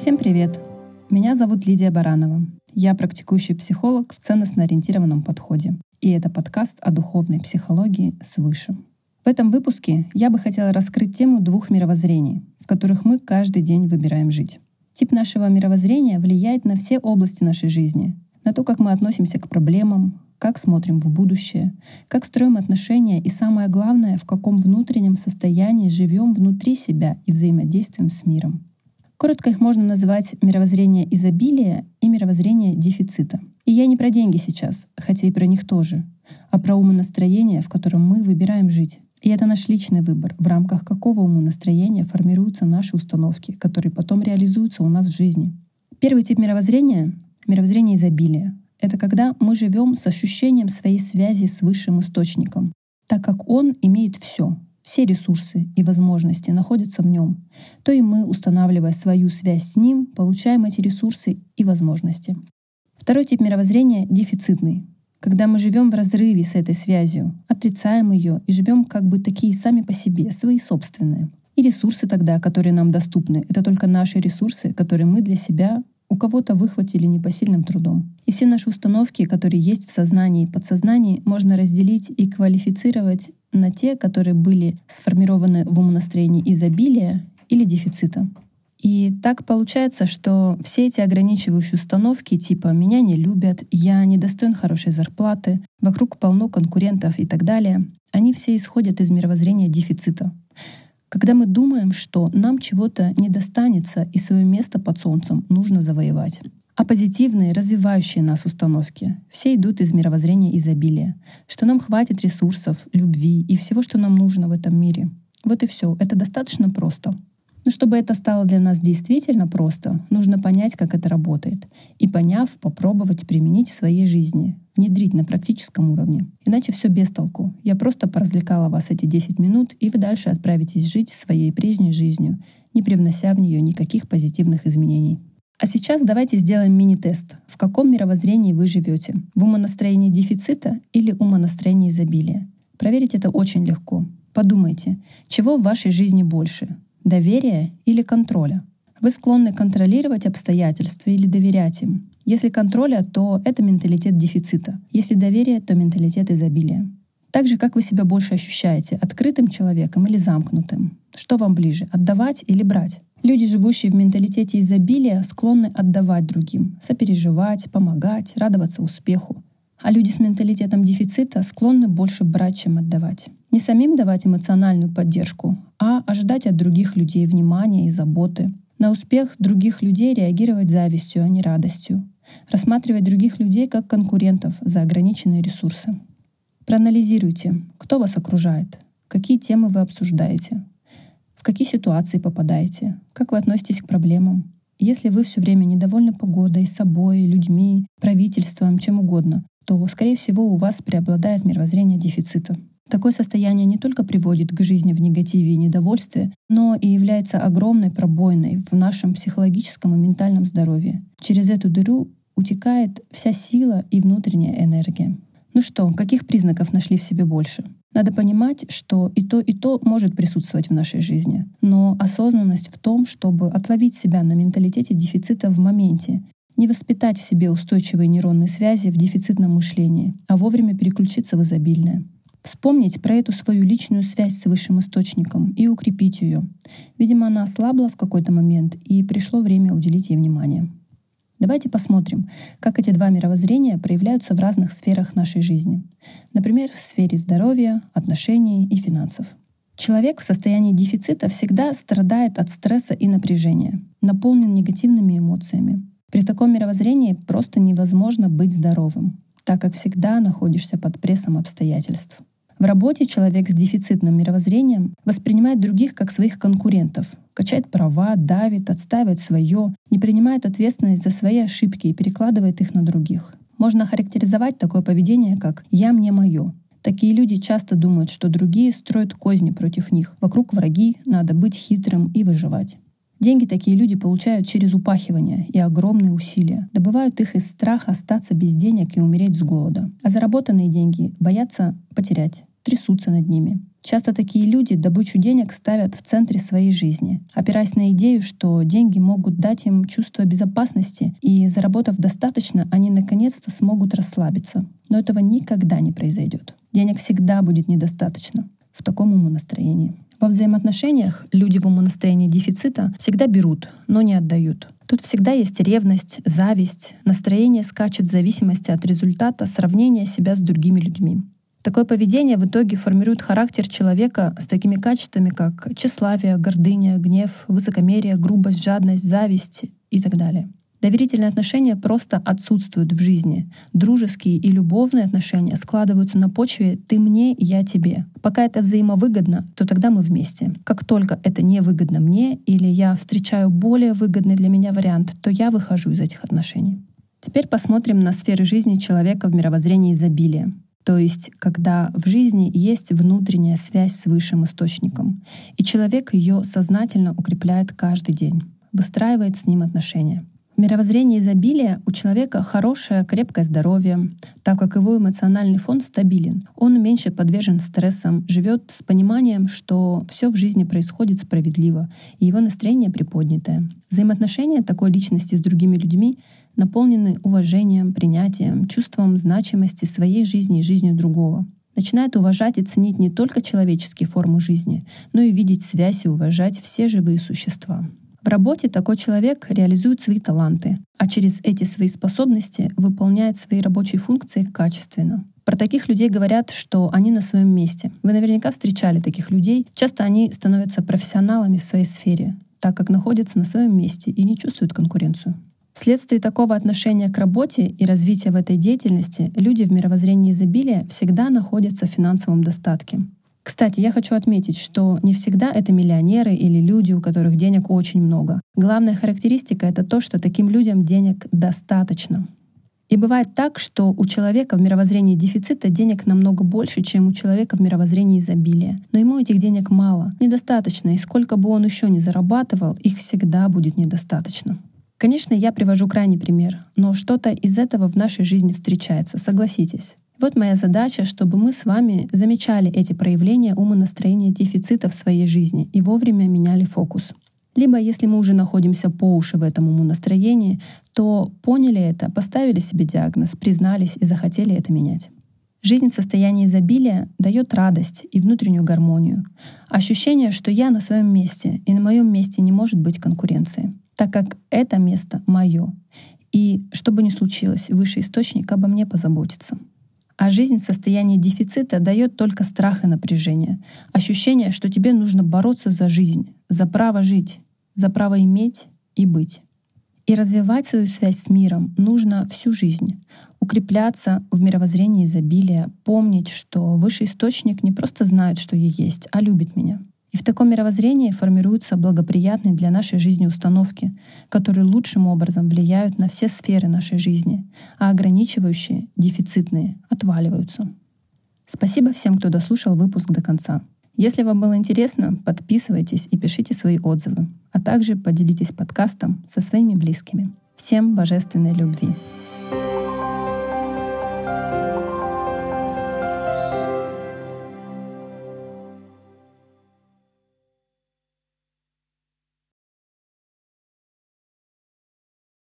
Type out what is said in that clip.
Всем привет! Меня зовут Лидия Баранова. Я практикующий психолог в ценностно-ориентированном подходе. И это подкаст о духовной психологии свыше. В этом выпуске я бы хотела раскрыть тему двух мировоззрений, в которых мы каждый день выбираем жить. Тип нашего мировоззрения влияет на все области нашей жизни, на то, как мы относимся к проблемам, как смотрим в будущее, как строим отношения и самое главное, в каком внутреннем состоянии живем внутри себя и взаимодействуем с миром. Коротко их можно назвать мировоззрение изобилия и мировоззрение дефицита. И я не про деньги сейчас, хотя и про них тоже, а про умонастроение, в котором мы выбираем жить. И это наш личный выбор, в рамках какого умонастроения формируются наши установки, которые потом реализуются у нас в жизни. Первый тип мировоззрения — мировоззрение изобилия. Это когда мы живем с ощущением своей связи с высшим источником, так как он имеет все, все ресурсы и возможности находятся в нем, то и мы, устанавливая свою связь с ним, получаем эти ресурсы и возможности. Второй тип мировоззрения — дефицитный, когда мы живем в разрыве с этой связью, отрицаем ее и живем как бы такие сами по себе, свои собственные. И ресурсы тогда, которые нам доступны, это только наши ресурсы, которые мы для себя у кого-то выхватили непосильным трудом. И все наши установки, которые есть в сознании и подсознании, можно разделить и квалифицировать на те, которые были сформированы в умонастроении изобилия или дефицита. И так получается, что все эти ограничивающие установки типа «меня не любят», «я недостоин хорошей зарплаты», «вокруг полно конкурентов» и так далее, они все исходят из мировоззрения дефицита. Когда мы думаем, что нам чего-то не достанется и свое место под солнцем нужно завоевать. А позитивные, развивающие нас установки все идут из мировоззрения изобилия, что нам хватит ресурсов, любви и всего, что нам нужно в этом мире. Вот и все. Это достаточно просто. Но чтобы это стало для нас действительно просто, нужно понять, как это работает. И поняв, попробовать применить в своей жизни, внедрить на практическом уровне. Иначе все без толку. Я просто поразвлекала вас эти 10 минут, и вы дальше отправитесь жить своей прежней жизнью, не привнося в нее никаких позитивных изменений. А сейчас давайте сделаем мини-тест. В каком мировоззрении вы живете? В умонастроении дефицита или умонастроении изобилия? Проверить это очень легко. Подумайте, чего в вашей жизни больше? Доверия или контроля? Вы склонны контролировать обстоятельства или доверять им? Если контроля, то это менталитет дефицита. Если доверие, то менталитет изобилия. Так же, как вы себя больше ощущаете, открытым человеком или замкнутым. Что вам ближе, отдавать или брать? Люди, живущие в менталитете изобилия, склонны отдавать другим, сопереживать, помогать, радоваться успеху. А люди с менталитетом дефицита склонны больше брать, чем отдавать. Не самим давать эмоциональную поддержку, а ожидать от других людей внимания и заботы. На успех других людей реагировать завистью, а не радостью. Рассматривать других людей как конкурентов за ограниченные ресурсы. Проанализируйте, кто вас окружает, какие темы вы обсуждаете, в какие ситуации попадаете, как вы относитесь к проблемам. Если вы все время недовольны погодой, собой, людьми, правительством, чем угодно, то, скорее всего, у вас преобладает мировоззрение дефицита. Такое состояние не только приводит к жизни в негативе и недовольстве, но и является огромной пробойной в нашем психологическом и ментальном здоровье. Через эту дыру утекает вся сила и внутренняя энергия. Ну что, каких признаков нашли в себе больше? Надо понимать, что и то, и то может присутствовать в нашей жизни. Но осознанность в том, чтобы отловить себя на менталитете дефицита в моменте не воспитать в себе устойчивые нейронные связи в дефицитном мышлении, а вовремя переключиться в изобильное. Вспомнить про эту свою личную связь с высшим источником и укрепить ее. Видимо, она ослабла в какой-то момент, и пришло время уделить ей внимание. Давайте посмотрим, как эти два мировоззрения проявляются в разных сферах нашей жизни. Например, в сфере здоровья, отношений и финансов. Человек в состоянии дефицита всегда страдает от стресса и напряжения, наполнен негативными эмоциями. При таком мировоззрении просто невозможно быть здоровым, так как всегда находишься под прессом обстоятельств. В работе человек с дефицитным мировоззрением воспринимает других как своих конкурентов, качает права, давит, отстаивает свое, не принимает ответственность за свои ошибки и перекладывает их на других. Можно характеризовать такое поведение как «я мне мое». Такие люди часто думают, что другие строят козни против них. Вокруг враги, надо быть хитрым и выживать. Деньги такие люди получают через упахивание и огромные усилия. Добывают их из страха остаться без денег и умереть с голода. А заработанные деньги боятся потерять, трясутся над ними. Часто такие люди добычу денег ставят в центре своей жизни, опираясь на идею, что деньги могут дать им чувство безопасности, и заработав достаточно, они наконец-то смогут расслабиться. Но этого никогда не произойдет. Денег всегда будет недостаточно в таком умонастроении. Во взаимоотношениях люди в умонастроении дефицита всегда берут, но не отдают. Тут всегда есть ревность, зависть, настроение скачет в зависимости от результата сравнения себя с другими людьми. Такое поведение в итоге формирует характер человека с такими качествами, как тщеславие, гордыня, гнев, высокомерие, грубость, жадность, зависть и так далее. Доверительные отношения просто отсутствуют в жизни. Дружеские и любовные отношения складываются на почве «ты мне, я тебе». Пока это взаимовыгодно, то тогда мы вместе. Как только это невыгодно мне или я встречаю более выгодный для меня вариант, то я выхожу из этих отношений. Теперь посмотрим на сферы жизни человека в мировоззрении изобилия. То есть, когда в жизни есть внутренняя связь с высшим источником, и человек ее сознательно укрепляет каждый день, выстраивает с ним отношения. В мировоззрении изобилия у человека хорошее, крепкое здоровье, так как его эмоциональный фон стабилен. Он меньше подвержен стрессам, живет с пониманием, что все в жизни происходит справедливо, и его настроение приподнятое. Взаимоотношения такой личности с другими людьми наполнены уважением, принятием, чувством значимости своей жизни и жизнью другого. Начинает уважать и ценить не только человеческие формы жизни, но и видеть связь и уважать все живые существа. В работе такой человек реализует свои таланты, а через эти свои способности выполняет свои рабочие функции качественно. Про таких людей говорят, что они на своем месте. Вы наверняка встречали таких людей. Часто они становятся профессионалами в своей сфере, так как находятся на своем месте и не чувствуют конкуренцию. Вследствие такого отношения к работе и развития в этой деятельности люди в мировоззрении изобилия всегда находятся в финансовом достатке. Кстати, я хочу отметить, что не всегда это миллионеры или люди, у которых денег очень много. Главная характеристика — это то, что таким людям денег достаточно. И бывает так, что у человека в мировоззрении дефицита денег намного больше, чем у человека в мировоззрении изобилия. Но ему этих денег мало, недостаточно, и сколько бы он еще ни зарабатывал, их всегда будет недостаточно. Конечно, я привожу крайний пример, но что-то из этого в нашей жизни встречается, согласитесь. Вот моя задача, чтобы мы с вами замечали эти проявления умонастроения дефицита в своей жизни и вовремя меняли фокус. Либо, если мы уже находимся по уши в этом умонастроении, то поняли это, поставили себе диагноз, признались и захотели это менять. Жизнь в состоянии изобилия дает радость и внутреннюю гармонию. Ощущение, что я на своем месте, и на моем месте не может быть конкуренции, так как это место мое. И что бы ни случилось, высший источник обо мне позаботится. А жизнь в состоянии дефицита дает только страх и напряжение. Ощущение, что тебе нужно бороться за жизнь, за право жить, за право иметь и быть. И развивать свою связь с миром нужно всю жизнь. Укрепляться в мировоззрении изобилия, помнить, что высший источник не просто знает, что я есть, а любит меня. И в таком мировоззрении формируются благоприятные для нашей жизни установки, которые лучшим образом влияют на все сферы нашей жизни, а ограничивающие, дефицитные, отваливаются. Спасибо всем, кто дослушал выпуск до конца. Если вам было интересно, подписывайтесь и пишите свои отзывы, а также поделитесь подкастом со своими близкими. Всем божественной любви!